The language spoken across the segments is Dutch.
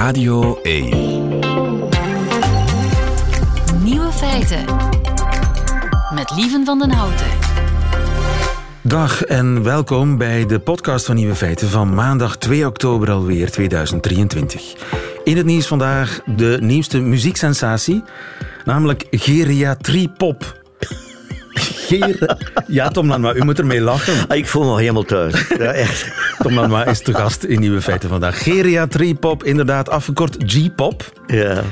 Radio 1. Nieuwe feiten. Met Lieven van den Houten. Dag en welkom bij de podcast van Nieuwe Feiten van maandag 2 oktober alweer 2023. In het nieuws vandaag de nieuwste muzieksensatie, namelijk geriatriepop. Ger ja, Tom Lanma, u moet ermee lachen. Ah, ik voel me helemaal thuis. Ja, echt. Tom Lanma is te gast in Nieuwe Feiten vandaag. Geriatriepop, inderdaad afgekort G-pop. Ja.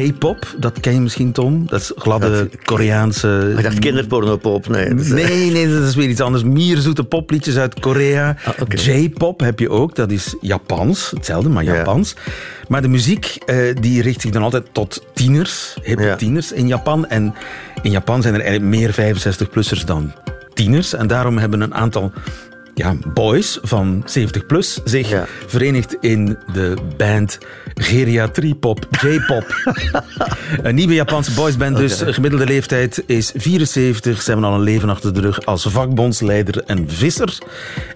K-pop, dat ken je misschien, Tom. Dat is gladde Koreaanse... Ik dacht kinderpornopop. Nee, Nee, nee, dat is weer iets anders. Mierzoete popliedjes uit Korea. Ah. J-pop heb je ook, dat is Japans. Hetzelfde, maar Ja. Japans. Maar de muziek eh, die richt zich dan altijd tot tieners, hippe Ja. tieners in Japan. En in Japan zijn er eigenlijk meer 65-plussers dan tieners. En daarom hebben een aantal ja, boys van 70 plus zich Ja. verenigd in de band Geriatriepop J-pop. een nieuwe Japanse boysband dus. Gemiddelde leeftijd is 74. Ze hebben al een leven achter de rug als vakbondsleider en visser.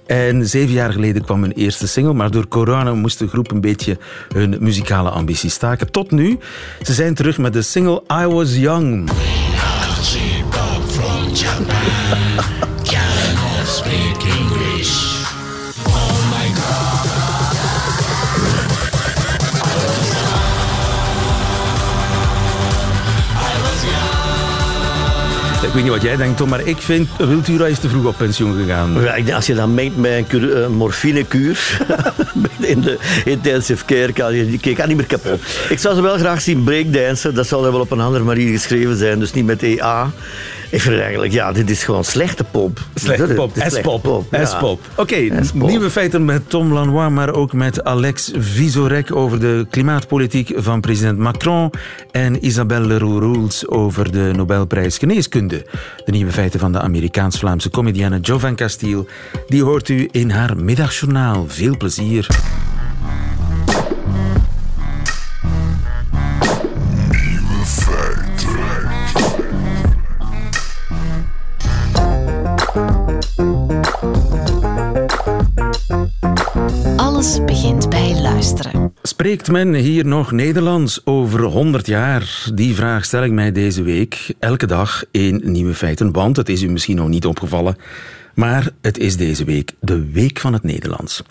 En zeven jaar geleden kwam hun eerste single, maar door corona moest de groep een beetje hun muzikale ambities staken. Tot nu. Ze zijn terug met de single I Was Young. Ik weet niet wat jij denkt, Tom, maar ik vind Wiltura is te vroeg op pensioen gegaan. Ja, ik als je dat mengt met een een morfinekuur in de intensive care, kan je, je kan niet meer kapot. Ik zou ze wel graag zien breakdansen. Dat zal dan wel op een andere manier geschreven zijn, dus niet met EA. Ik vind eigenlijk, ja, dit is gewoon slechte pop. Slechte pop, S-pop. S-pop. Oké, nieuwe feiten met Tom Lanois, maar ook met Alex Visorek over de klimaatpolitiek van president Macron en Isabelle Leroux-Roels over de Nobelprijs Geneeskunde. De nieuwe feiten van de Amerikaans-Vlaamse comedienne Jovan Castiel, die hoort u in haar middagjournaal. Veel plezier. Spreekt men hier nog Nederlands over 100 jaar? Die vraag stel ik mij deze week elke dag in Nieuwe Feiten, want het is u misschien nog niet opgevallen. Maar het is deze week de Week van het Nederlands.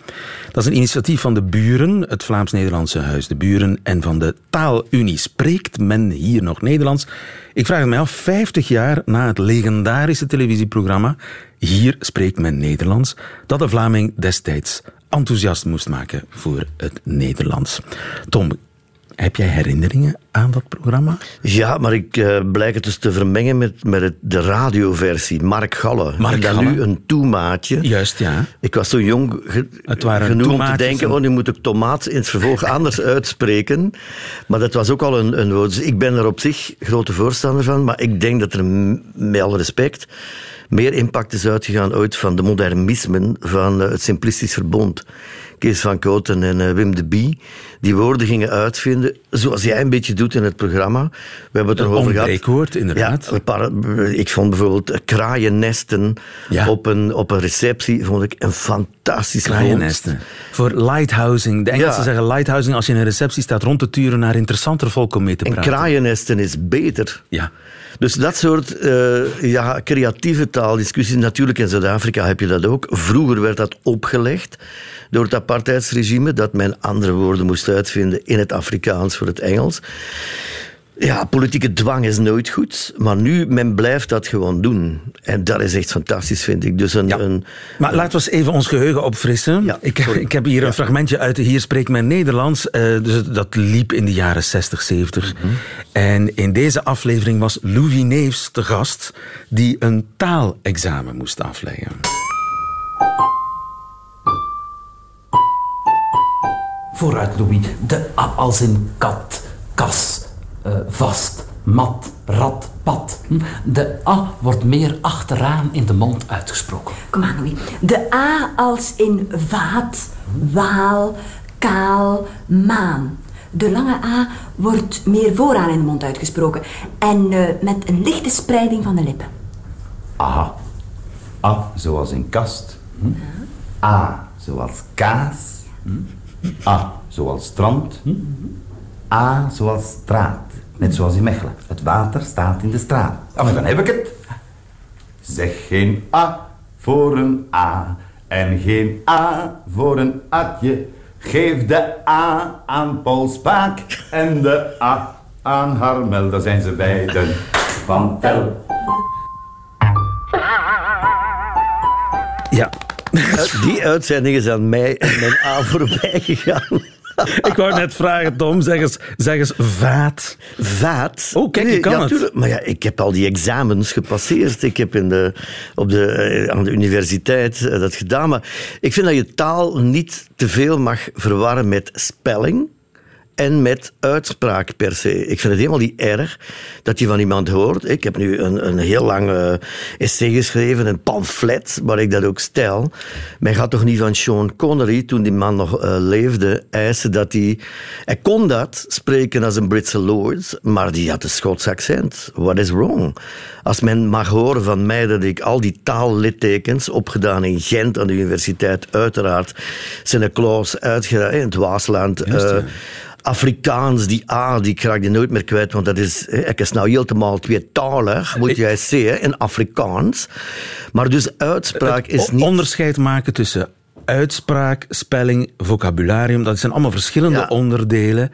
Dat is een initiatief van de Buren, het Vlaams-Nederlandse Huis de Buren, en van de Taalunie. Spreekt men hier nog Nederlands? Ik vraag het mij af, 50 jaar na het legendarische televisieprogramma Hier spreekt men Nederlands, dat de Vlaming destijds enthousiast moest maken voor het Nederlands. Tom, heb jij herinneringen aan dat programma? Ja, maar ik eh, blijk het dus te vermengen met, met het, de radioversie. Mark Galle. Mark dan nu een toemaatje. Juist, ja. Ik was zo jong ge- Het waren genoeg om te denken, en- oh, nu moet ik tomaat in het vervolg anders uitspreken. Maar dat was ook al een, een woord. Dus ik ben er op zich grote voorstander van, maar ik denk dat er, met alle respect, meer impact is uitgegaan ooit van de modernismen van eh, het Simplistisch Verbond. Kees van Kooten en eh, Wim de Bie, die woorden gingen uitvinden, zoals jij een beetje doet in het programma. We hebben het erover gehad. inderdaad. Ja, een paar- ik vond bijvoorbeeld kraaiennesten Ja. op, een, op een receptie vond ik een fantastisch Kraaiennesten. Voor lighthousing. De Engelsen Ja. zeggen lighthousing als je in een receptie staat rond te turen naar interessanter volk om mee te En praten. kraaiennesten is beter. Ja. Dus dat soort eh, ja, creatieve taaldiscussies, natuurlijk in Zuid-Afrika heb je dat ook. Vroeger werd dat opgelegd door het apartheidsregime, dat men andere woorden moest uitvinden in het Afrikaans voor het Engels. Ja, politieke dwang is nooit goed, maar nu, men blijft dat gewoon doen. En dat is echt fantastisch, vind ik. Dus een, Ja. een, Maar laten we eens even ons geheugen opfrissen. Ja, ik, ik heb hier een fragmentje uit de Hier spreekt men Nederlands. eh, dus dat liep in de jaren 60, 70. Mhm. En in deze aflevering was Louis Neefs te gast... die een taalexamen moest afleggen. Vooruit, Louis. De A als in kat, kas, eh, vast, mat, rat, pad. Hm? De A wordt meer achteraan in de mond uitgesproken. Kom aan, Louis. De A als in vaat, waal, kaal, maan. De lange A wordt meer vooraan in de mond uitgesproken. En eh, met een lichte spreiding van de lippen. A. A zoals in kast. Hm? A zoals kaas. Hm? A zoals strand. A zoals straat. Net zoals in Mechelen. Het water staat in de straat. Maar dan heb ik het. Zeg geen A voor een A. En geen A voor een atje. Geef de A aan Paul Spaak en de A aan Harmel. Daar zijn ze beiden van tel. Ja, Die uitzending is aan mij en mijn A voorbij gegaan. ik wou net vragen, Tom, zeg eens, zeg eens vaat. Vaat. Oh, kijk, je kan ja, het. tuurlijk. Maar ja, ik heb al die examens gepasseerd. Ik heb in de, op de, eh, aan de universiteit eh, dat gedaan. Maar ik vind dat je taal niet te veel mag verwarren met spelling en met uitspraak per se. Ik vind het helemaal niet erg dat je van iemand hoort. Ik heb nu een, een heel lang essay geschreven, een pamflet, waar ik dat ook stel. Men gaat toch niet van Sean Connery, toen die man nog eh, leefde, eisen dat hij... Hij kon dat, spreken als een Britse lord, maar die had een Schots accent. What is wrong? Als men mag horen van mij dat ik al die taallittekens, opgedaan in Gent aan de universiteit, uiteraard, zijn Klaus uitgedaan in het Waasland... eh, Afrikaans, die A, die krijg je nooit meer kwijt, want dat is, ik is nou helemaal tweetalig, moet jij zeggen, in Afrikaans. Maar dus uitspraak is niet... Onderscheid maken tussen uitspraak, spelling, vocabularium. Dat zijn allemaal verschillende Ja. onderdelen.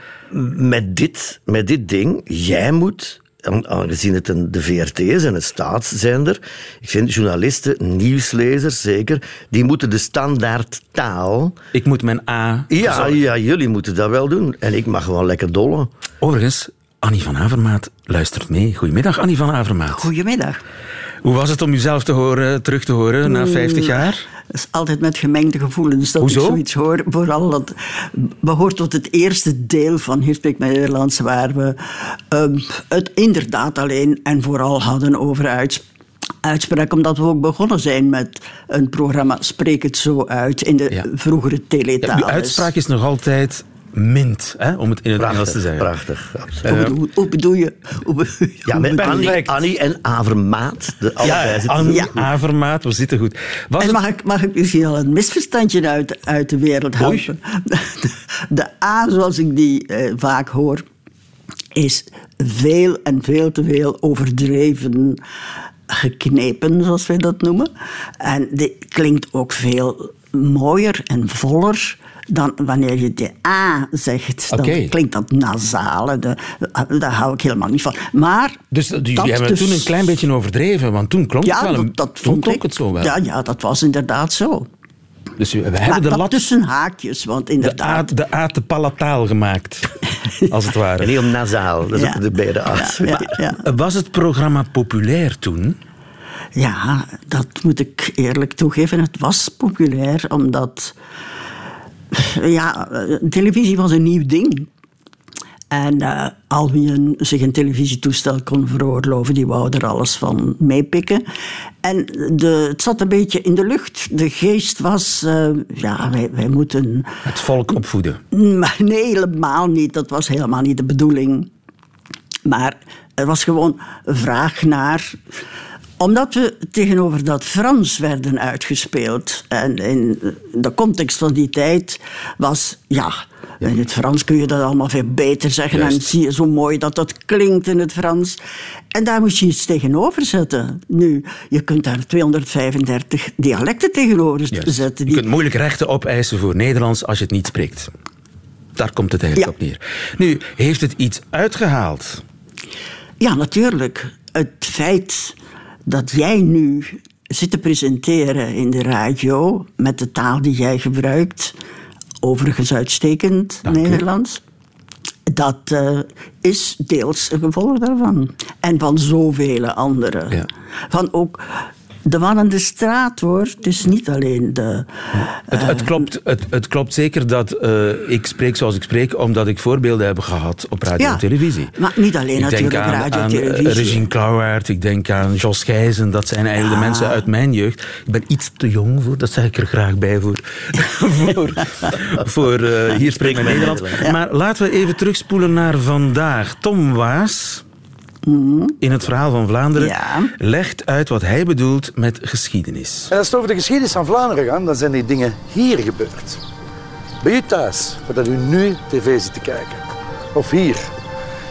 met dit, met dit ding, jij moet, aangezien het een, de VRT is en een staatszender, ik vind journalisten, nieuwslezers zeker, die moeten de standaard taal... Ik moet mijn A... Ja, verzorgen. ja, jullie moeten dat wel doen. En ik mag gewoon lekker dollen. Overigens, Annie van Avermaat luistert mee. Goedemiddag, Annie van Avermaat. Goedemiddag. Hoe was het om uzelf te horen, terug te horen na 50 jaar? Het is altijd met gemengde gevoelens dat Hoezo? ik zoiets hoor. Vooral dat behoort tot het eerste deel van Hier spreekt mijn Nederlands, waar we ehm, het inderdaad alleen en vooral hadden over uits- uitspraak, omdat we ook begonnen zijn met een programma Spreek het zo uit in de Ja. vroegere Ja, teletaal. uw uitspraak is nog altijd mint, hè, om het in het Engels te Prachtig, zeggen. prachtig. Absoluut. Hoe bedoel, hoe bedoel je? Hoe bedoel je? ja, met Annie, en Avermaat, de Ja, zitten Annie Ja. Avermaat, we zitten goed. Was En het- mag ik, mag ik misschien al een misverstandje uit, uit de wereld helpen? De, de A, zoals ik die eh, vaak hoor, is veel en veel te veel overdreven geknepen, zoals wij dat noemen. En die klinkt ook veel mooier en voller dan wanneer je de A zegt. Dan klinkt dat nasale, de, daar hou ik helemaal niet van. Maar Dus die, die dat hebben dus- het toen een klein beetje overdreven, want toen klonk ja, het wel, een, dat, dat toen vond klonk ik. het zo wel. Ja, ja, dat was inderdaad zo. Dus we Maar hebben de dat lat, tussen haakjes, want de A, inderdaad... de A te palataal gemaakt, als het En ware. heel nasaal, dat is Ja. ook de beide A's. Ja, ja, ja. Was het programma populair toen? Ja, dat moet ik eerlijk toegeven. Het was populair, omdat... Ja, eh, televisie was een nieuw ding. En eh, al wie een, zich een televisietoestel kon veroorloven, die wou er alles van meepikken. En de, het zat een beetje in de lucht. De geest was, eh, ja, wij, wij moeten Het volk opvoeden. Maar nee, helemaal niet. Dat was helemaal niet de bedoeling. Maar er was gewoon vraag naar. Omdat we tegenover dat Frans werden uitgespeeld. En in de context van die tijd was. Ja, in het Frans kun je dat allemaal veel beter zeggen. Juist. En zie je zo mooi dat dat klinkt in het Frans. En daar moest je iets tegenover zetten. Nu, je kunt daar 235 dialecten tegenover Juist. zetten. Je kunt moeilijk rechten opeisen voor Nederlands als je het niet spreekt. Daar komt het eigenlijk Ja. op neer. Nu, heeft het iets uitgehaald? Ja, natuurlijk. Het feit dat jij nu zit te presenteren in de radio met de taal die jij gebruikt, overigens uitstekend Dank u. Nederlands, dat eh, is deels een gevolg daarvan. En van zoveel anderen. Ja. Van ook de man aan de straat hoor. Het is niet alleen de. Het, het, klopt, het, het klopt zeker dat eh, ik spreek zoals ik spreek, omdat ik voorbeelden heb gehad op radio Ja, en televisie. maar niet alleen ik denk natuurlijk aan, radio en aan eh, televisie. Regine Klauwaert, ik denk aan Jos Gijzen. Dat zijn eigenlijk de mensen uit mijn jeugd. Ik ben iets te jong voor, dat zeg ik er graag bij voor. voor voor eh, Hier spreekt Nederland. Maar laten we even terugspoelen naar vandaag. Tom Waas, in het verhaal van Vlaanderen, Ja. legt uit wat hij bedoelt met geschiedenis. En als het over de geschiedenis van Vlaanderen gaat, dan zijn die dingen hier gebeurd. Bij u thuis, waar dat u nu tv zit te kijken. Of hier,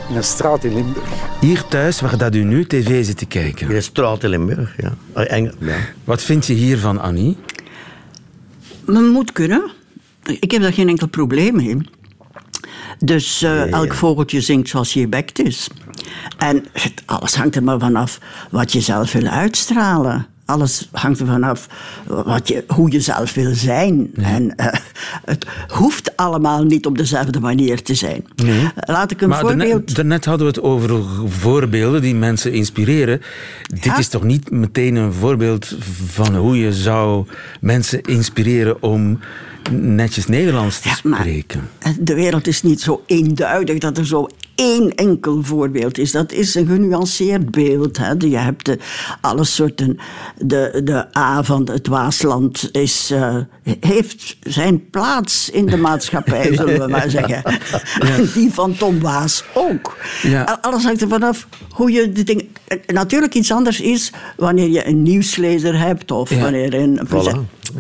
in een straat in Limburg. Hier thuis, waar dat u nu tv zit te kijken. In een straat in Limburg, ja. Ah, Engel, ja. Wat vind je hiervan, Annie? Men moet kunnen. Ik heb daar geen enkel probleem mee. Dus eh, elk vogeltje zingt zoals je gebekt is. En het, alles hangt er maar vanaf wat je zelf wil uitstralen. Alles hangt er vanaf wat je, hoe je zelf wil zijn. En eh, het hoeft allemaal niet op dezelfde manier te zijn. Laat ik een maar voorbeeld... daarnet, daarnet hadden we het over voorbeelden die mensen inspireren. Dit is toch niet meteen een voorbeeld van hoe je zou mensen inspireren om netjes Nederlands te Ja, maar spreken? de wereld is niet zo eenduidig dat er zo één enkel voorbeeld is. Dat is een genuanceerd beeld. Hè. Je hebt de, alle soorten... De, de A van het Waasland is, eh, heeft zijn plaats in de maatschappij, zullen we maar zeggen. En die van Tom Waas ook. Ja. Alles hangt er vanaf hoe je de dingen... Natuurlijk iets anders is wanneer je een nieuwslezer hebt of Ja. wanneer je een...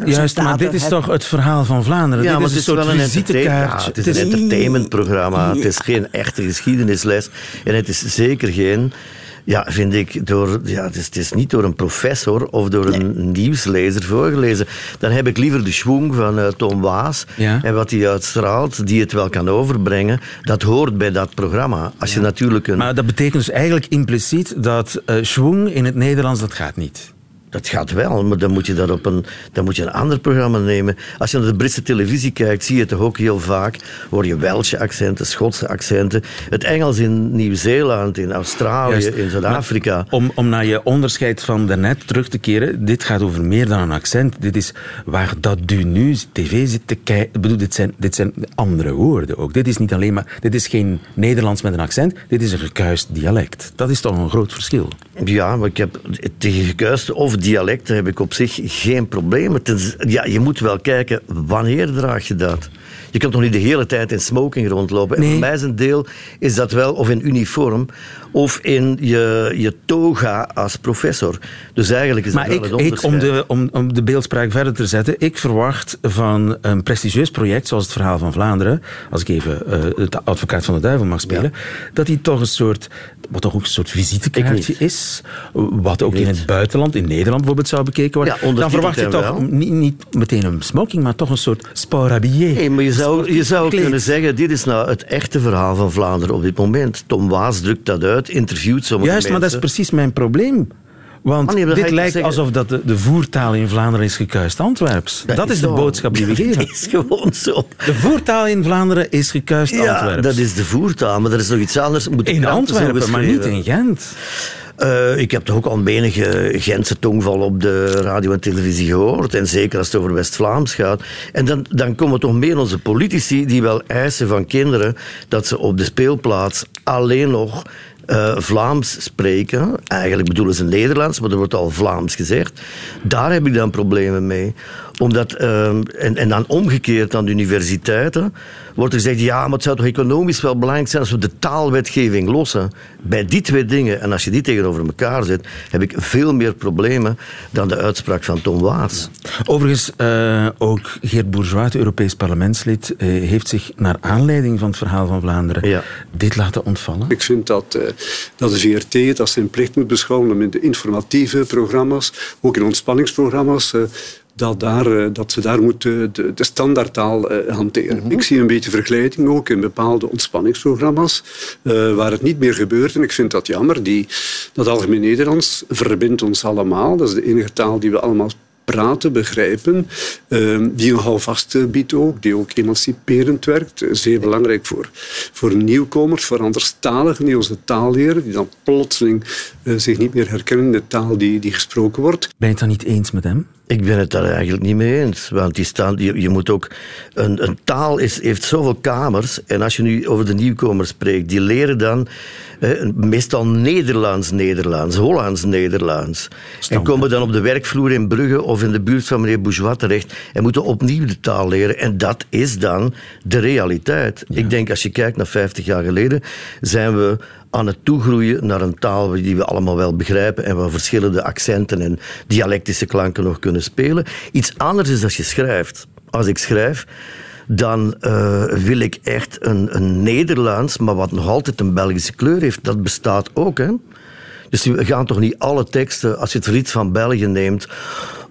Juist, maar dit is toch het verhaal van Vlaanderen? Ja, dit maar is het is wel een, visitekaartje. ja, het is een entertainmentprogramma. Het is geen echte geschiedenisles. En het is zeker geen... Ja, vind ik, door, ja, het, is, het is niet door een professor of door een nieuwslezer voorgelezen. Dan heb ik liever de schwung van eh, Tom Waas Ja. en wat hij uitstraalt, die het wel kan overbrengen. Dat hoort bij dat programma. Als je natuurlijk een... Maar dat betekent dus eigenlijk impliciet dat eh schwung in het Nederlands, dat gaat niet. Dat gaat wel, maar dan moet je dat op een, dan moet je een ander programma nemen. Als je naar de Britse televisie kijkt, zie je toch ook heel vaak, hoor je Welsche accenten, Schotse accenten. Het Engels in Nieuw-Zeeland, in Australië, Juist. in Zuid-Afrika. Om, om naar je onderscheid van daarnet terug te keren, dit gaat over meer dan een accent. Dit is waar dat u nu tv zit te kijken. Ik bedoel, dit zijn, dit zijn andere woorden ook. Dit is niet alleen maar, dit is geen Nederlands met een accent, dit is een gekuist dialect. Dat is toch een groot verschil. Ja, maar ik heb tegen gekuisten of dialecten heb ik op zich geen problemen. Ja, je moet wel kijken, wanneer draag je dat? Je kan toch niet de hele tijd in smoking rondlopen? En voor mij zijn deel is dat wel of in uniform of in je, je toga als professor. Dus eigenlijk is Maar dat ik, wel het ik om, de, om, om de beeldspraak verder te zetten, ik verwacht van een prestigieus project zoals het Verhaal van Vlaanderen, als ik even eh, het advocaat van de duivel mag spelen, dat die toch een soort, wat toch ook een soort visitekaartje is, wat ook in het buitenland, in Nederland bijvoorbeeld, zou bekeken worden. Ja, Dan verwacht je toch niet, niet meteen een smoking, maar toch een soort sport habillé. Nee, maar je zou, je zou kunnen zeggen, dit is nou het echte verhaal van Vlaanderen op dit moment. Tom Waas drukt dat uit, interviewt sommige Juist, maar dat is precies mijn probleem. Want dat dit lijkt zeggen. alsof dat de, de voertaal in Vlaanderen is gekuist Antwerps. Dat, is de zo. boodschap die we geven. Het is gewoon zo. De voertaal in Vlaanderen is gekuist Ja, Antwerps. dat is de voertaal, maar er is nog iets anders. Moet in Antwerpen, maar niet in Gent. Eh, ik heb toch ook al menige Gentse tongval op de radio en televisie gehoord. En zeker als het over West-Vlaams gaat. En dan, dan komen toch meer onze politici die wel eisen van kinderen dat ze op de speelplaats alleen nog eh, Vlaams spreken. Eigenlijk bedoelen ze Nederlands, maar er wordt al Vlaams gezegd. Daar heb ik dan problemen mee. Omdat, ehm, en, en dan omgekeerd aan de universiteiten wordt er gezegd, ja, maar het zou toch economisch wel belangrijk zijn als we de taalwetgeving lossen. Bij die twee dingen, en als je die tegenover elkaar zet, heb ik veel meer problemen dan de uitspraak van Tom Waas. Overigens, eh, ook Geert Bourgeois, het Europees parlementslid, eh, heeft zich naar aanleiding van het verhaal van Vlaanderen Ja. dit laten ontvallen. Ik vind dat, eh, dat de VRT het als zijn plicht moet beschouwen om in de informatieve programma's, ook in ontspanningsprogramma's, dat, daar, eh, dat ze daar moeten de, de standaardtaal eh, hanteren. Ik zie een beetje vergelijking ook in bepaalde ontspanningsprogramma's, eh, waar het niet meer gebeurt. En ik vind dat jammer. Die, dat algemeen Nederlands verbindt ons allemaal. Dat is de enige taal die we allemaal praten, begrijpen, eh, die een houvast biedt ook, die ook emanciperend werkt. Zeer belangrijk voor, voor nieuwkomers, voor anderstaligen die onze taal leren, die dan plotseling zich niet meer herkennen in de taal die, die gesproken wordt. Ben je het dan niet eens met hem? Ik ben het daar eigenlijk niet mee eens. Want die staan, je, je moet ook. Een, een taal is, heeft zoveel kamers. En als je nu over de nieuwkomers spreekt, die leren dan meestal Nederlands-Nederlands, Hollands-Nederlands. En komen dan op de werkvloer in Brugge of in de buurt van meneer Bourgeois terecht en moeten opnieuw de taal leren. En dat is dan de realiteit. Ik denk, als je kijkt naar 50 jaar geleden, zijn we aan het toegroeien naar een taal die we allemaal wel begrijpen en waar verschillende accenten en dialectische klanken nog kunnen spelen. Iets anders is als je schrijft. Als ik schrijf, dan eh, wil ik echt een, een Nederlands, maar wat nog altijd een Belgische kleur heeft. Dat bestaat ook, hè. Dus we gaan toch niet alle teksten, als je het Riet van België neemt,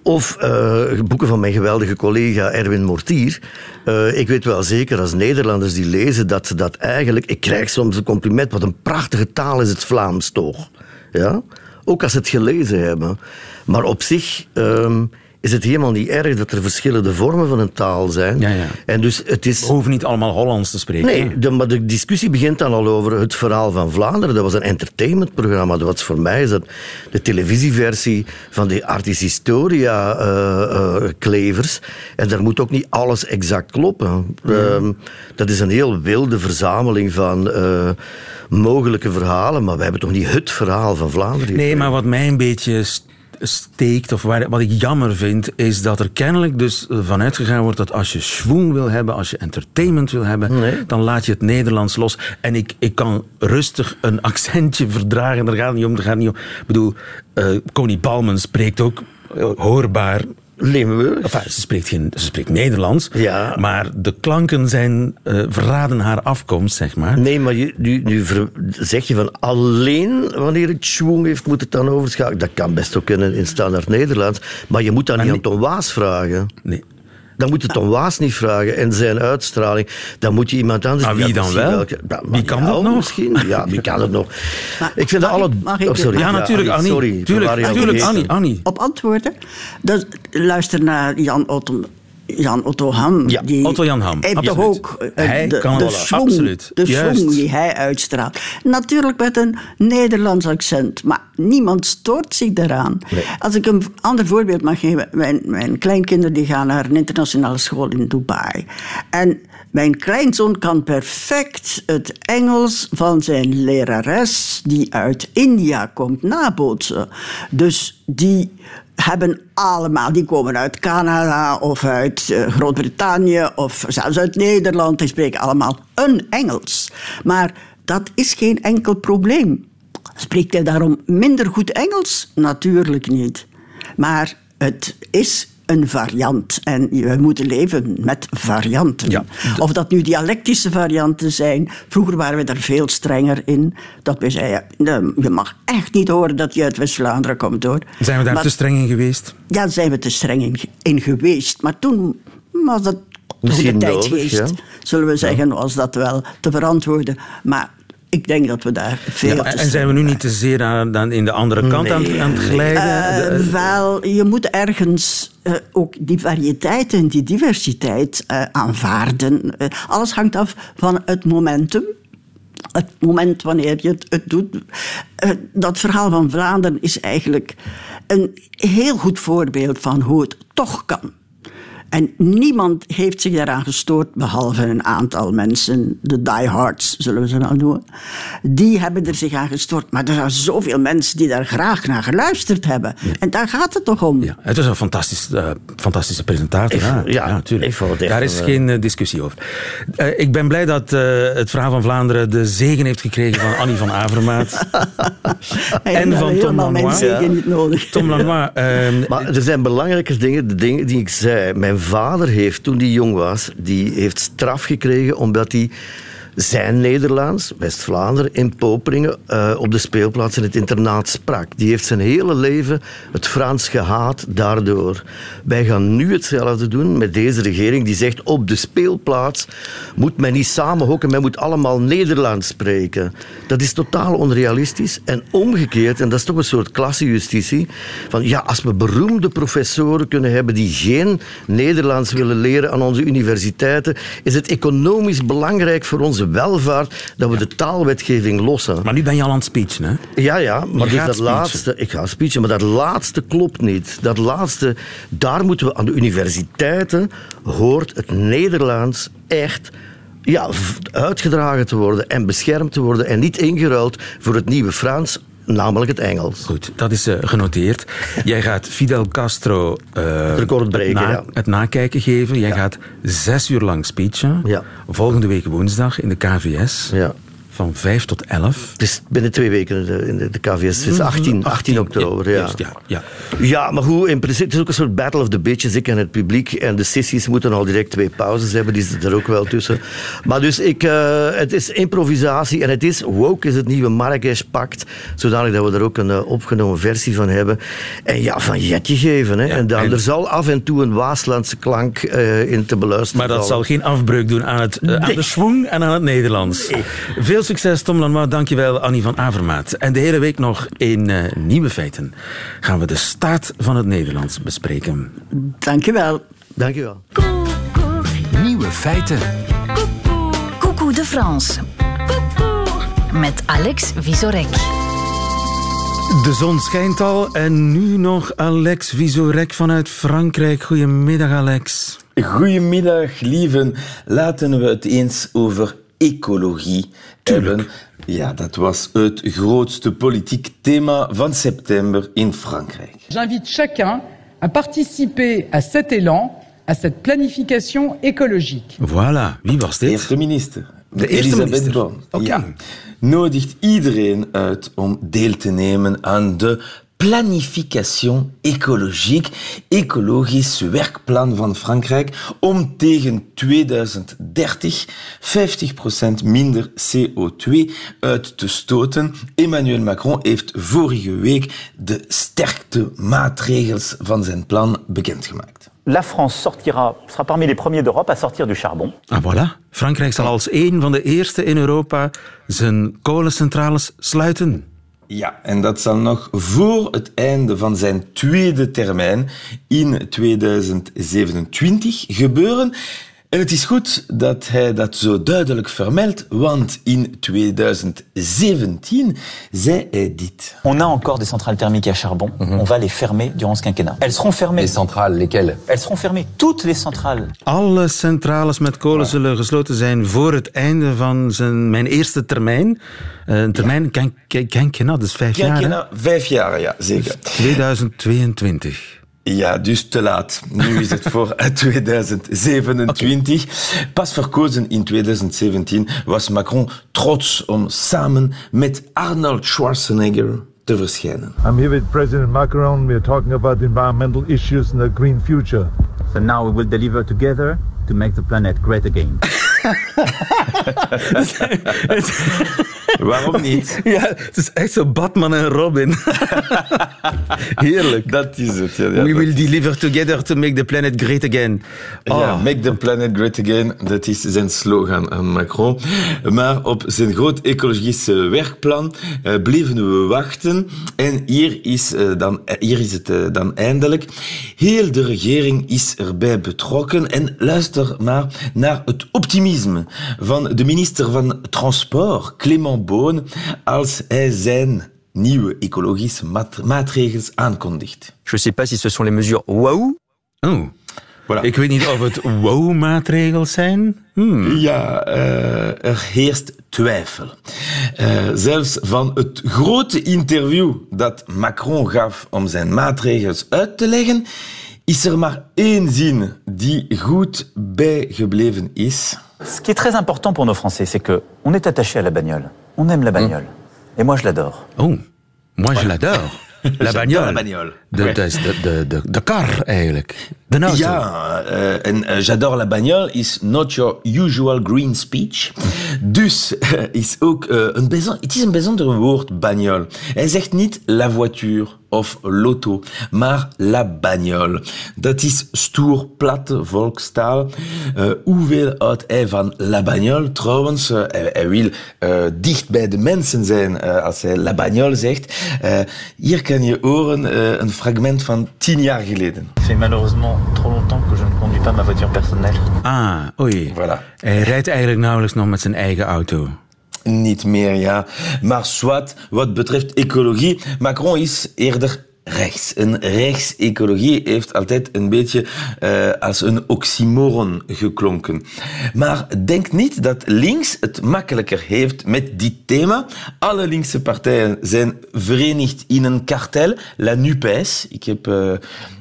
of eh, boeken van mijn geweldige collega Erwin Mortier. Eh, ik weet wel zeker als Nederlanders die lezen dat ze dat eigenlijk. Ik krijg soms een compliment, wat een prachtige taal is het Vlaams toch. Ja? Ook als ze het gelezen hebben. Maar op zich. ehm, is het helemaal niet erg dat er verschillende vormen van een taal zijn. Ja, ja. En dus het is... We hoeven niet allemaal Hollands te spreken. Nee, de, maar de discussie begint dan al over het verhaal van Vlaanderen. Dat was een entertainmentprogramma. Was voor mij is dat de televisieversie van die Artis Historia eh, eh, klevers. En daar moet ook niet alles exact kloppen. Ehm, dat is een heel wilde verzameling van eh, mogelijke verhalen. Maar wij hebben toch niet het verhaal van Vlaanderen? Nee, maar wat mij een beetje steekt, of waar, wat ik jammer vind, is dat er kennelijk dus vanuit gegaan wordt dat als je schwung wil hebben, als je entertainment wil hebben, Nee. dan laat je het Nederlands los. En ik, ik kan rustig een accentje verdragen, daar gaat het niet om. Daar gaat het niet om. Ik bedoel, eh Connie Palmen spreekt ook eh, hoorbaar Limburg. Enfin, ze, spreekt geen, ze spreekt Nederlands, Ja. maar de klanken zijn, eh, verraden haar afkomst, zeg maar. Nee, maar je, nu, nu ver- zeg je van alleen wanneer het schwung heeft, moet het dan overschakelen. Dat kan best ook in, in standaard Nederlands. Maar je moet dan niet aan Tom Waas vragen. Nee. Dan moet je Tom Waas niet vragen en zijn uitstraling. Dan moet je iemand anders... Maar wie dan wel? welke- Wie kan dat nog? Misschien. Ja, wie kan dat nog? Maar ik vind dat alle... ik- mag ik- oh, sorry. Ja, natuurlijk, Annie. Sorry, Tuurlijk, we waren jou tuurlijk, vergeten. Annie, Annie. op antwoorden. Dat, luister naar Jan Otto, Jan Otto Ham. Ja, die Otto Jan Ham, absoluut. ook eh, Hij de, kan de het, schwung, absoluut. de schwung die hij uitstraalt. Natuurlijk met een Nederlands accent, maar niemand stoort zich daaraan. Als ik een ander voorbeeld mag geven. Mijn, mijn kleinkinderen die gaan naar een internationale school in Dubai. En mijn kleinzoon kan perfect het Engels van zijn lerares, die uit India komt, nabootsen. Dus die hebben allemaal, die komen uit Canada of uit eh, Groot-Brittannië of zelfs uit Nederland. Die spreken allemaal een Engels. Maar dat is geen enkel probleem. Spreekt hij daarom minder goed Engels? Natuurlijk niet. Maar het is een variant en we moeten leven met varianten. Ja. Of dat nu dialectische varianten zijn. Vroeger waren we daar veel strenger in. Dat we zeiden, je mag echt niet horen dat je uit West-Vlaanderen komt hoor. Zijn we daar Maar- te streng in geweest? ja, daar zijn we te streng in, in geweest. Maar toen was dat Misschien de tijdgeest, ja. zullen we zeggen, was dat wel te verantwoorden. Maar ik denk dat we daar veel Ja, en zijn we nu niet te zeer aan, dan in de andere kant aan, het- aan het glijden? eh, De- wel, je moet ergens eh, ook die variëteit en die diversiteit eh, aanvaarden. Eh, alles hangt af van het momentum. Het moment wanneer je het, het doet. Eh, dat verhaal van Vlaanderen is eigenlijk een heel goed voorbeeld van hoe het toch kan. En niemand heeft zich daaraan gestoord, behalve een aantal mensen, de diehards zullen we ze nou noemen. Die hebben er zich aan gestoord. Maar er zijn zoveel mensen die daar graag naar geluisterd hebben. En daar gaat het toch om. ja, het was een fantastisch, eh, fantastische presentator. Ik- hè? ja, tuurlijk. ik vond het echt Daar is een, geen eh, discussie over. Eh, ik ben blij dat eh, het verhaal van Vlaanderen de zegen heeft gekregen van Annie van Avermaat. En van Tom Lanois. zegen niet nodig. Tom Lanois. ehm, Maar er zijn belangrijke dingen, de dingen die ik zei. Mijn vader heeft, toen hij jong was, die heeft straf gekregen omdat hij zijn Nederlands, West-Vlaanderen, in Poperingen, eh, op de speelplaats in het internaat sprak. Die heeft zijn hele leven het Frans gehaat daardoor. Wij gaan nu hetzelfde doen met deze regering die zegt op de speelplaats moet men niet samenhokken, men moet allemaal Nederlands spreken. Dat is totaal onrealistisch. En omgekeerd, en dat is toch een soort klassejustitie, van ja, als we beroemde professoren kunnen hebben die geen Nederlands willen leren aan onze universiteiten, is het economisch belangrijk voor onze welvaart dat we de taalwetgeving lossen. maar nu ben je al aan het speechen, hè? Ja, ja, maar dus dat speechen. laatste, ik ga speechen, maar dat laatste klopt niet. Dat laatste, daar moeten we aan de universiteiten hoort het Nederlands echt ja, uitgedragen te worden en beschermd te worden en niet ingeruild voor het nieuwe Frans, namelijk het Engels. Goed, dat is eh, genoteerd. Jij gaat Fidel Castro Record breken, het, na- ja. het nakijken geven. Jij gaat zes uur lang speechen. Ja. Volgende week woensdag in de KVS. Ja. Van 5 tot 11. Het is binnen twee weken in de, in de, KVS. Het is 18, 18 oktober. Ja. Juist, ja, ja. Ja, maar goed, in principe, het is ook een soort battle of the bitches, ik en het publiek. En de sessies moeten al direct twee pauzes hebben, die zitten er ook wel tussen. Maar dus, ik, eh, het is improvisatie en het is, woke is het nieuwe Marrakesh-pact, zodanig dat we er ook een eh, opgenomen versie van hebben. En ja, van jetje geven. Hè. en dan, en- er zal af en toe een Waaslandse klank eh, in te beluisteren Maar dat vallen. zal geen afbreuk doen aan, het, aan de schwung en aan het Nederlands. Veel succes, Tom Lanois. Dankjewel, Annie van Avermaat. En de hele week nog in eh, Nieuwe Feiten gaan we de staat van het Nederlands bespreken. Dankjewel. Dankjewel. Nieuwe feiten. Coucou de France. Met Alex Visorek. De zon schijnt al en nu nog Alex Visorek vanuit Frankrijk. Goedemiddag, Alex. Goedemiddag, lieven. Laten we het eens over ecologie hebben. Ja, dat was het grootste politiek thema van september in Frankrijk. J'invite chacun à participer à cet élan, à cette planification écologique. Voilà, wie was dit? Eerste minister. De Elisabeth. Borne. Oké. Ja. Nodigt iedereen uit om deel te nemen aan de planification écologique, ecologisch werkplan van Frankrijk, om tegen 2030 50% minder CO2 uit te stoten. Emmanuel Macron heeft vorige week de sterkte maatregels van zijn plan bekendgemaakt. La France sortira, sera parmi les premiers d'Europe à sortir du charbon. Ah, voilà. Frankrijk zal als een van de eerste in Europa zijn kolencentrales sluiten. Ja, en dat zal nog voor het einde van zijn tweede termijn in 2027 gebeuren. En het is goed dat hij dat zo duidelijk vermeldt, want in 2017 zei hij dit. On a encore des centrales thermiques à charbon. On va les fermer durant ce quinquennat. Elles seront fermées. Les centrales, lesquelles Elles seront fermées. Toutes les centrales. Alle centrales met kolen zullen gesloten zijn voor het einde van zijn, mijn eerste termijn. Eh, Een termijn, ken- ken- quinquennat, dus vijf jaar. Quinquennat, vijf jaar, ja, zeker. 2022. Ja, dus te laat. Nu is het voor 2027. Pas verkozen in 2017 was Macron trots om samen met Arnold Schwarzenegger te verschijnen. I'm here with President Macron. We're talking about the environmental issues and the green future. So now we will deliver together to make the planet great again. Waarom niet? Ja, het is echt zo Batman en Robin. Heerlijk. Dat is het. Ja, ja, We will deliver together to make the planet great again. Oh. Ja, make the planet great again, dat is zijn slogan aan Macron. Maar op zijn groot ecologische werkplan eh, bleven we wachten. En hier is, eh, dan, eh, hier is het eh, dan eindelijk. Heel de regering is erbij betrokken. En luister maar naar het optimisme van de minister van Transport, Clément Als hij zijn nieuwe ecologische maat- maatregels aankondigt. Je sais pas si ce sont les mesures waouh. Oh. Ik weet niet of het wow-maatregels zijn. Hmm. Ja, eh, er heerst twijfel. Eh, zelfs van het grote interview dat Macron gaf om zijn maatregels uit te leggen, is er maar één zin die goed bijgebleven is. Ce qui est très important pour nos Français, c'est que on est attaché à la bagnole. On aime la bagnole. Et moi, je l'adore. Oh, moi je l'adore. La bagnole. la bagnole. De, Ouais. is de, de, de, de kar eigenlijk. De auto. Ja, eh, en eh, j'adore la bagnole is not your usual green speech. Dus eh, is ook een bijzonder, het is een bijzonder woord, bagnole. Hij zegt niet la voiture of l'auto, maar la bagnole. Dat is stoer, platte volkstaal. Hoeveel houdt hij van la bagnole? Trouwens, eh, hij, hij wil dicht bij de mensen zijn eh, als hij la bagnole zegt. Eh, hier kan je horen een fragment van tien jaar geleden. Fait malheureusement trop longtemps que je ne conduis pas ma voiture personnelle. Ah, oei. Hij rijdt eigenlijk nauwelijks nog met zijn eigen auto. Niet meer, ja. Maar zwart, wat betreft ecologie, Macron is eerder rechts. Een rechtsecologie heeft altijd een beetje uh, als een oxymoron geklonken. Maar denk niet dat links het makkelijker heeft met dit thema. Alle linkse partijen zijn verenigd in een kartel, la NUPES. Ik heb uh,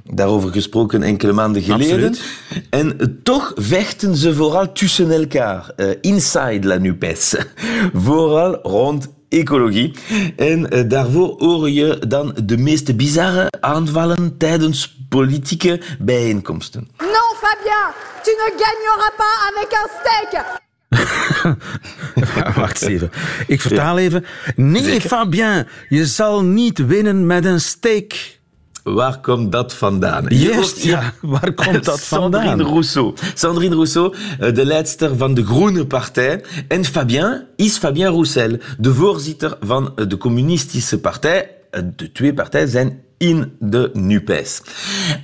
daarover gesproken enkele maanden geleden. Absoluut. En toch vechten ze vooral tussen elkaar, uh, inside la NUPES. vooral rond ecologie. En uh, daarvoor hoor je dan de meest bizarre aanvallen tijdens politieke bijeenkomsten. Non, Fabien, tu ne gagneras pas avec un steak. Wacht even. Ik vertaal even. Nee, Zeker. Fabien, je zal niet winnen met een steak. Waar komt dat vandaan? Juist, ja. Waar komt dat vandaan? Sandrine Rousseau. Sandrine Rousseau, eh, de leidster van de Groene Partij. En Fabien is Fabien Roussel, de voorzitter van de Communistische Partij. Eh, De twee partijen zijn in de NUPES.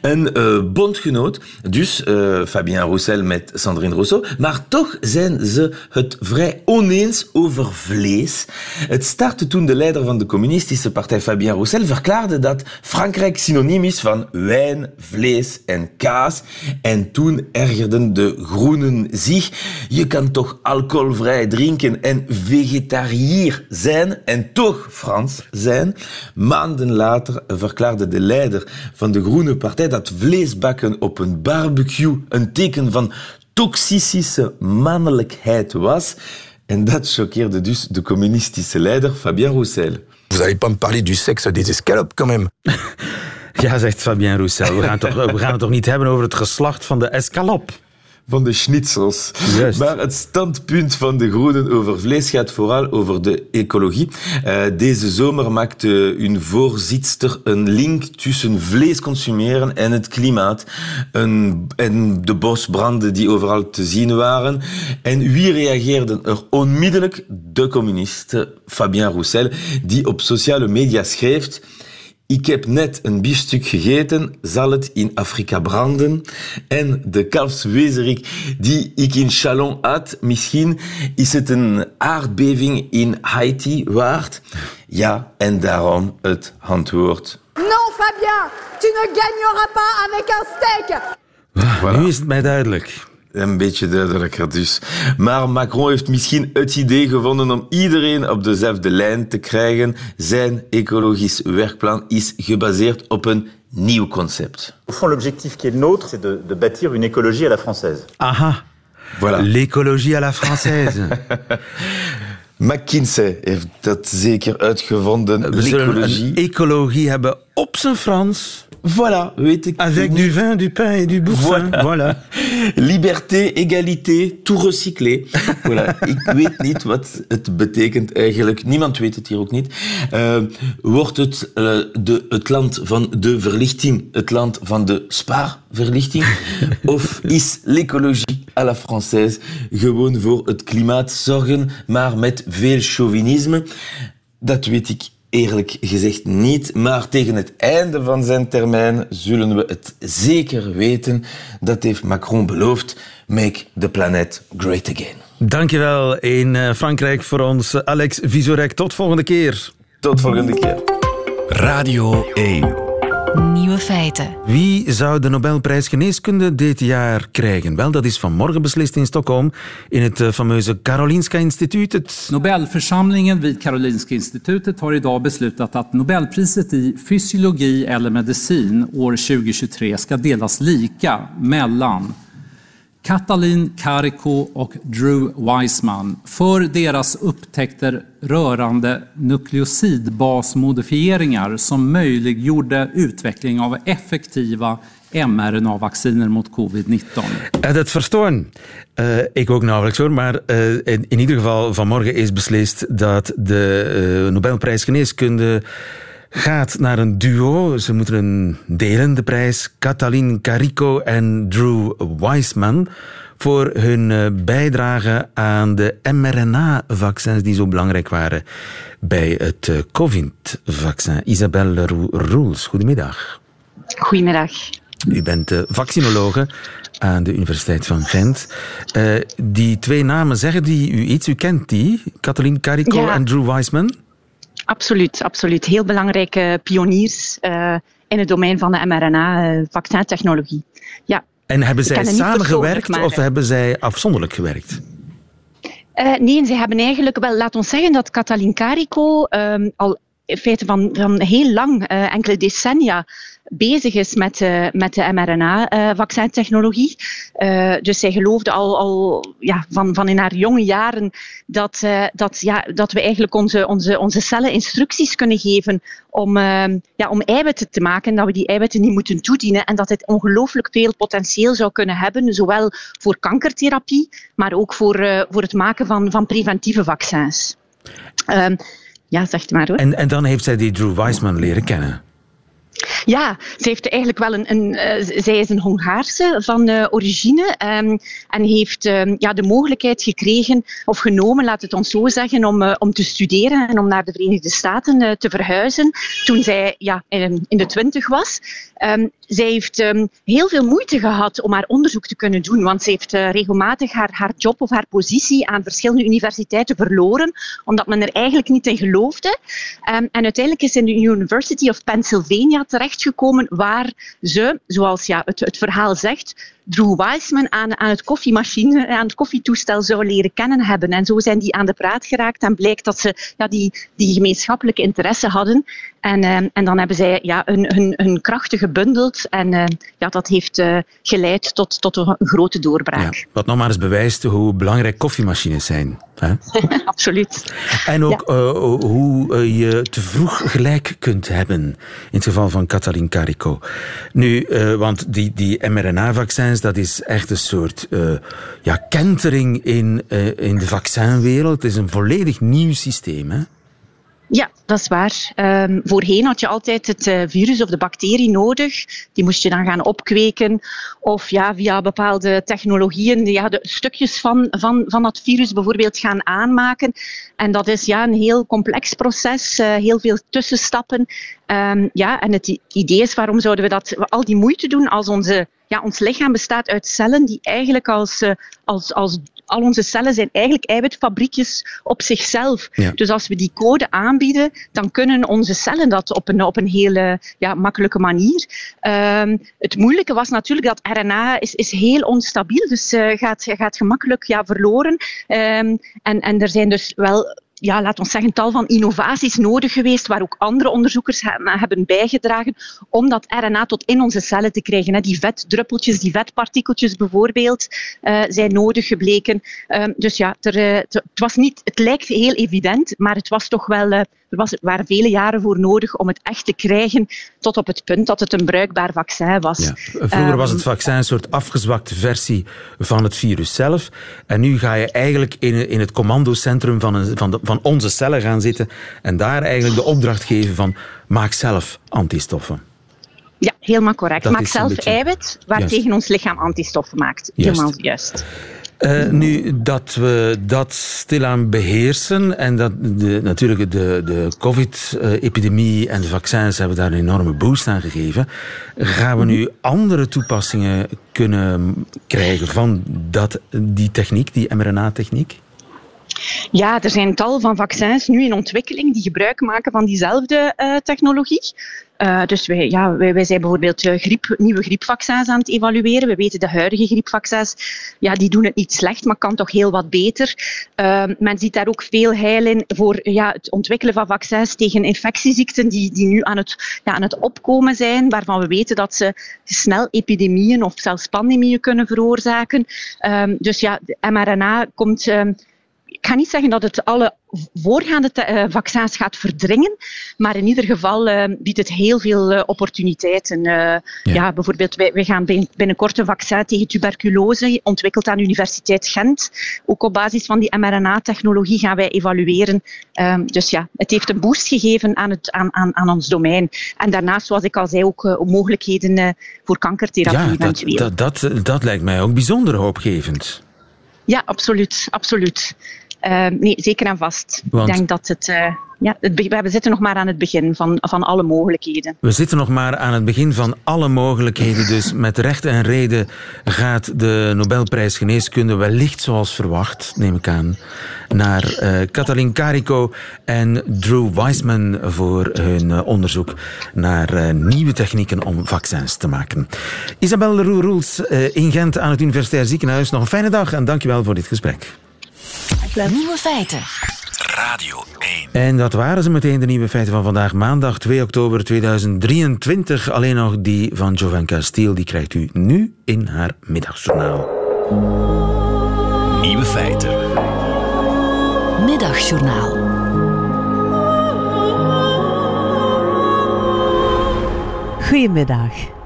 Een eh, bondgenoot, dus eh, Fabien Roussel met Sandrine Rousseau, maar toch zijn ze het vrij oneens over vlees. Het startte toen de leider van de communistische partij, Fabien Roussel, verklaarde dat Frankrijk synoniem is van wijn, vlees en kaas. En toen ergerden de groenen zich. Je kan toch alcoholvrij drinken en vegetariër zijn en toch Frans zijn? Maanden later verklaarde de leider van de Groene Partij dat vleesbakken op een barbecue een teken van toxische mannelijkheid was. En dat choqueerde dus de communistische leider Fabien Roussel. Vous allez pas me parler du sexe des escalopes quand même. Ja, zegt Fabien Roussel. We gaan, toch, we gaan het toch niet hebben over het geslacht van de escalop? Van de schnitzels. Juist. Maar het standpunt van de Groenen over vlees gaat vooral over de ecologie. Eh, deze zomer maakte hun voorzitter een link tussen vlees consumeren en het klimaat. Een, en de bosbranden die overal te zien waren. En wie reageerde er onmiddellijk? De communist Fabien Roussel, die op sociale media schreef... Ik heb net een biefstuk gegeten, zal het in Afrika branden? En de kalfswezerik die ik in Chalon had, misschien is het een aardbeving in Haiti waard? Ja, en daarom het antwoord. Non, Fabien, tu ne gagneras pas avec un steak. Nu is het mij duidelijk. Een beetje duidelijker dus. Maar Macron heeft misschien het idee gevonden om iedereen op dezelfde lijn te krijgen. Zijn ecologisch werkplan is gebaseerd op een nieuw concept. Au fond, l'objectif qui est le nôtre, c'est de, de bâtir une écologie à la française. Aha. Voilà. L'écologie à la française. McKinsey heeft dat zeker uitgevonden. We zullen een ecologie hebben op zijn Frans. Voilà, weet ik. Avec du vin, du pain et du boursin. Voilà. Liberté, égalité, tout recyclé. Voilà. Ik weet niet wat het betekent eigenlijk. Niemand weet het hier ook niet. Eh, wordt het eh, de, het land van de verlichting het land van de spaarverlichting? of is l'écologie à la française gewoon voor het klimaat zorgen, maar met veel chauvinisme? Dat weet ik eerlijk gezegd niet, maar tegen het einde van zijn termijn zullen we het zeker weten. Dat heeft Macron beloofd. Make the planet great again. Dankjewel in eh, Frankrijk voor ons, eh, Alex Visorek. Tot volgende keer. Tot volgende keer. Radio 1. Nieuwe feiten. Wie zou de Nobelprijs Geneeskunde dit jaar krijgen? Wel, dat is vanmorgen beslist in Stockholm in het eh, fameuze Karolinska Instituut. Het Nobelförsamlingen vid Karolinska institutet har idag beslutat att Nobelpriset i fysiologi eller medicin år 2023 ska delas lika mellan Katalin Karikó och Drew Weissman för deras upptäckter rörande nukleosidbasmodifieringar som möjliggjorde utveckling av effektiva mRNA-vacciner mot covid-19. Eh, dat verstoorn. också eh, ik ook nauwelijks hoor, maar eh, in, in ieder geval vanmorgen is beslist dat de eh, Nobelprijs Geneeskunde gaat naar een duo. Ze moeten een delen, de prijs. Katalin Kariko en Drew Weissman voor hun eh, bijdrage aan de mRNA-vaccins die zo belangrijk waren bij het eh, COVID-vaccin. Isabelle Roe- Roels, goedemiddag. Goedemiddag. U bent eh, vaccinologe aan de Universiteit van Gent. Die twee namen zeggen die u iets. U kent die, Katalin Kariko Ja. en Drew Weissman? Absoluut, absoluut. Heel belangrijke pioniers uh, in het domein van de mRNA-vaccintechnologie. Ja. En hebben zij samengewerkt of hebben zij afzonderlijk gewerkt? Uh, nee, ze hebben eigenlijk wel, laat ons zeggen dat Katalin Kariko um, al in feite van, van heel lang, uh, enkele decennia, bezig is met, uh, met de mRNA-vaccintechnologie. Uh, dus zij geloofde al, al ja, van, van in haar jonge jaren dat, uh, dat, ja, dat we eigenlijk onze, onze, onze cellen instructies kunnen geven om, ja, om eiwitten te maken, dat we die eiwitten niet moeten toedienen en dat dit ongelooflijk veel potentieel zou kunnen hebben, zowel voor kankertherapie, maar ook voor, voor het maken van, van preventieve vaccins. Ehm, ja, zeg maar hoor. En, en dan heeft zij die Drew Weissman leren kennen. Ja, ze heeft eigenlijk wel een. een uh, zij is een Hongaarse van uh, origine um, en heeft um, ja, de mogelijkheid gekregen, of genomen, laat het ons zo zeggen, om, uh, om te studeren en om naar de Verenigde Staten te verhuizen toen zij ja, in, in de twintig was. Um, zij heeft heel veel moeite gehad om haar onderzoek te kunnen doen, want ze heeft regelmatig haar, haar job of haar positie aan verschillende universiteiten verloren, omdat men er eigenlijk niet in geloofde. en uiteindelijk is ze in de University of Pennsylvania terechtgekomen waar ze, zoals ja, het, het verhaal zegt, Drew Weissman aan, aan het koffiemachine, aan het koffietoestel zou leren kennen hebben. En zo zijn die aan de praat geraakt en blijkt dat ze ja, die, die gemeenschappelijke interesse hadden. En, uh, en dan hebben zij ja, hun, hun, hun krachten gebundeld en uh, ja, dat heeft uh, geleid tot, tot een grote doorbraak. Ja, wat nog maar eens bewijst hoe belangrijk koffiemachines zijn. Hè? Absoluut. En ook ja. hoe je te vroeg gelijk kunt hebben, in het geval van Katalin Kariko. Nu, want die, die mRNA-vaccins, dat is echt een soort ja, kentering in, in de vaccinwereld. Het is een volledig nieuw systeem, hè? Ja, dat is waar. Um, voorheen had je altijd het uh, virus of de bacterie nodig. Die moest je dan gaan opkweken. Of ja, via bepaalde technologieën ja, de stukjes van, van, van dat virus bijvoorbeeld gaan aanmaken. En dat is ja, een heel complex proces, uh, heel veel tussenstappen. Um, ja, en het idee is, waarom zouden we dat, al die moeite doen als onze ja, ons lichaam bestaat uit cellen die eigenlijk als, uh, als, als al onze cellen zijn eigenlijk eiwitfabriekjes op zichzelf. Ja. Dus als we die code aanbieden, dan kunnen onze cellen dat op een, op een hele ja, makkelijke manier. Um, het moeilijke was natuurlijk dat RNA is, is heel onstabiel, dus uh, gaat, gaat gemakkelijk ja, verloren. Um, en, en er zijn dus wel ja, laat ons zeggen, tal van innovaties nodig geweest, waar ook andere onderzoekers hebben bijgedragen om dat RNA tot in onze cellen te krijgen. Die vetdruppeltjes, die vetpartikeltjes bijvoorbeeld, uh, zijn nodig gebleken. Um, dus ja, uh, het, was niet, het lijkt heel evident, maar het was toch wel, uh, er was, waren vele jaren voor nodig om het echt te krijgen tot op het punt dat het een bruikbaar vaccin was. Ja. Vroeger um, was het vaccin een soort afgezwakte versie van het virus zelf. En nu ga je eigenlijk in, in het commandocentrum van, een, van, de, van onze cellen gaan zitten en daar eigenlijk de opdracht geven van maak zelf antistoffen. Ja, helemaal correct. Dat maak zelf beetje... eiwit waartegen ons lichaam antistoffen maakt. Juist. Helemaal juist. Uh, nu, dat we dat stilaan beheersen en dat de, natuurlijk de, de COVID-epidemie en de vaccins hebben daar een enorme boost aan gegeven, gaan we nu andere toepassingen kunnen krijgen van dat, die techniek, die mRNA-techniek? Ja, er zijn tal van vaccins nu in ontwikkeling die gebruik maken van diezelfde uh, technologie. Uh, dus wij, ja, wij, wij zijn bijvoorbeeld uh, griep, nieuwe griepvaccins aan het evalueren. We weten de huidige griepvaccins, ja, die doen het niet slecht, maar kan toch heel wat beter. Uh, men ziet daar ook veel heil in voor ja, het ontwikkelen van vaccins tegen infectieziekten die, die nu aan het, ja, aan het opkomen zijn, waarvan we weten dat ze snel epidemieën of zelfs pandemieën kunnen veroorzaken. Ehm, dus ja, mRNA komt ehm, ik ga niet zeggen dat het alle voorgaande uh, vaccins gaat verdringen, maar in ieder geval uh, biedt het heel veel uh, opportuniteiten. Ja. ja. bijvoorbeeld, wij, wij, gaan binnenkort een vaccin tegen tuberculose, ontwikkeld aan de Universiteit Gent. Ook op basis van die mRNA-technologie gaan wij evalueren. Ehm, dus ja, het heeft een boost gegeven aan, het, aan, aan, aan ons domein. En daarnaast, zoals ik al zei, ook mogelijkheden voor kankertherapie ja, eventueel. Dat, dat, dat, dat lijkt mij ook bijzonder hoopgevend. Ja, absoluut. absoluut. Uh, nee, zeker en vast. Want- Ik denk dat het... eh, ja, het, we zitten nog maar aan het begin van, van alle mogelijkheden. We zitten nog maar aan het begin van alle mogelijkheden. Dus met recht en reden gaat de Nobelprijs Geneeskunde wellicht zoals verwacht, neem ik aan, naar eh Katalin Kariko en Drew Weissman voor hun eh, onderzoek naar eh, nieuwe technieken om vaccins te maken. Isabel Leroux Roels eh, in Gent aan het Universitair Ziekenhuis. Nog een fijne dag en dankjewel voor dit gesprek. Nieuwe feiten. Radio 1. En dat waren ze meteen, de nieuwe feiten van vandaag, maandag 2 oktober 2023. Alleen nog die van Jovanka Stiel, die krijgt u nu in haar middagjournaal. Nieuwe feiten. Middagjournaal. Goedemiddag.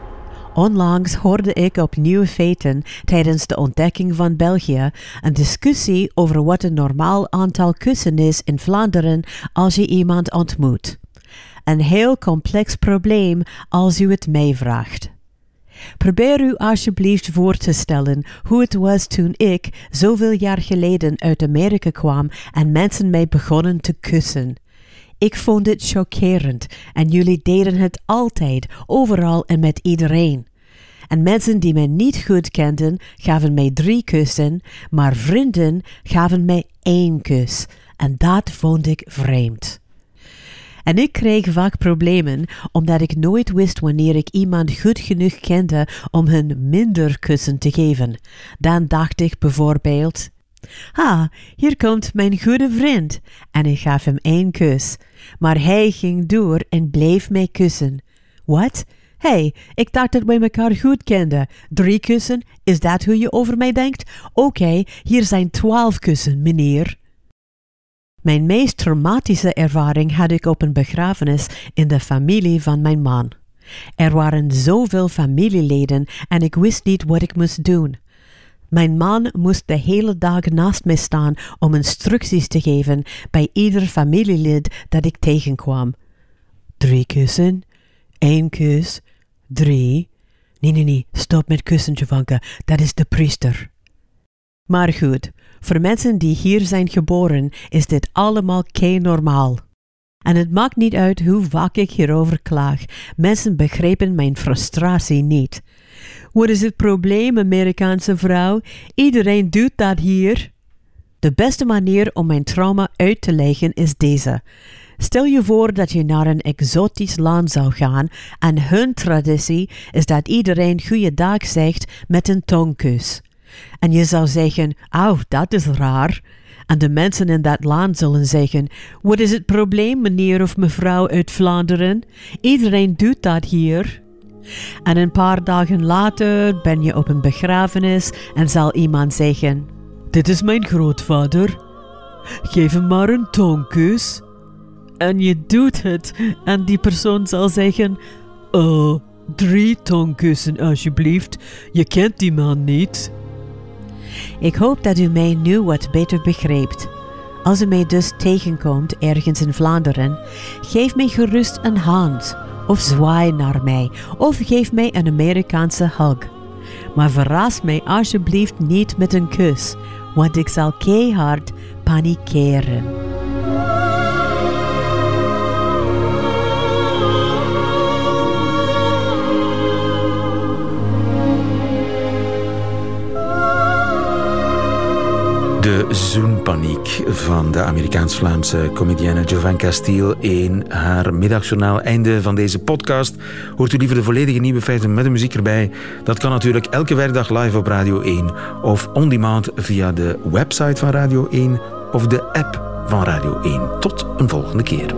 Onlangs hoorde ik op Nieuwe Feiten tijdens de ontdekking van België een discussie over wat een normaal aantal kussen is in Vlaanderen als je iemand ontmoet. Een heel complex probleem als u het mij vraagt. Probeer u alsjeblieft voor te stellen hoe het was toen ik, zoveel jaar geleden, uit Amerika kwam en mensen mij begonnen te kussen. Ik vond het chockerend en jullie deden het altijd, overal en met iedereen. En mensen die mij niet goed kenden gaven mij drie kussen, maar vrienden gaven mij één kus. En dat vond ik vreemd. En ik kreeg vaak problemen omdat ik nooit wist wanneer ik iemand goed genoeg kende om hun minder kussen te geven. Dan dacht ik bijvoorbeeld: Ah, hier komt mijn goede vriend. En ik gaf hem één kus. Maar hij ging door en bleef mij kussen. Wat? Hé, hey, ik dacht dat wij elkaar goed kenden. Drie kussen? Is dat hoe je over mij denkt? Oké, hier zijn twaalf kussen, meneer. Mijn meest traumatische ervaring had ik op een begrafenis in de familie van mijn man. Er waren zoveel familieleden en ik wist niet wat ik moest doen. Mijn man moest de hele dag naast mij staan om instructies te geven bij ieder familielid dat ik tegenkwam. Drie kussen, één kus, drie. Nee, nee, nee, stop met kussen, Jovanka, dat is de priester. Maar goed, voor mensen die hier zijn geboren is dit allemaal kei normaal. En het maakt niet uit hoe vaak ik hierover klaag. Mensen begrijpen mijn frustratie niet. Wat is het probleem, Amerikaanse vrouw? Iedereen doet dat hier. De beste manier om mijn trauma uit te leggen is deze. Stel je voor dat je naar een exotisch land zou gaan en hun traditie is dat iedereen goeiedag zegt met een tongkus. En je zou zeggen, auw, dat is raar. En de mensen in dat land zullen zeggen, wat is het probleem, meneer of mevrouw uit Vlaanderen? Iedereen doet dat hier. En een paar dagen later ben je op een begrafenis en zal iemand zeggen: Dit is mijn grootvader. Geef hem maar een tongkus. En je doet het, en die persoon zal zeggen: Oh, drie tongkussen alsjeblieft. Je kent die man niet. Ik hoop dat u mij nu wat beter begrijpt. Als u mij dus tegenkomt ergens in Vlaanderen, geef mij gerust een hand, of zwaai naar mij, of geef mij een Amerikaanse hug. Maar verras mij alsjeblieft niet met een kus, want ik zal keihard panikeren. De zoenpaniek van de Amerikaans-Vlaamse comedienne Jovanka Stiel in haar middagjournaal. Einde van deze podcast. Hoort u liever de volledige nieuwe feiten met de muziek erbij? Dat kan natuurlijk elke werkdag live op Radio 1 of on demand via de website van Radio 1 of de app van Radio 1. Tot een volgende keer.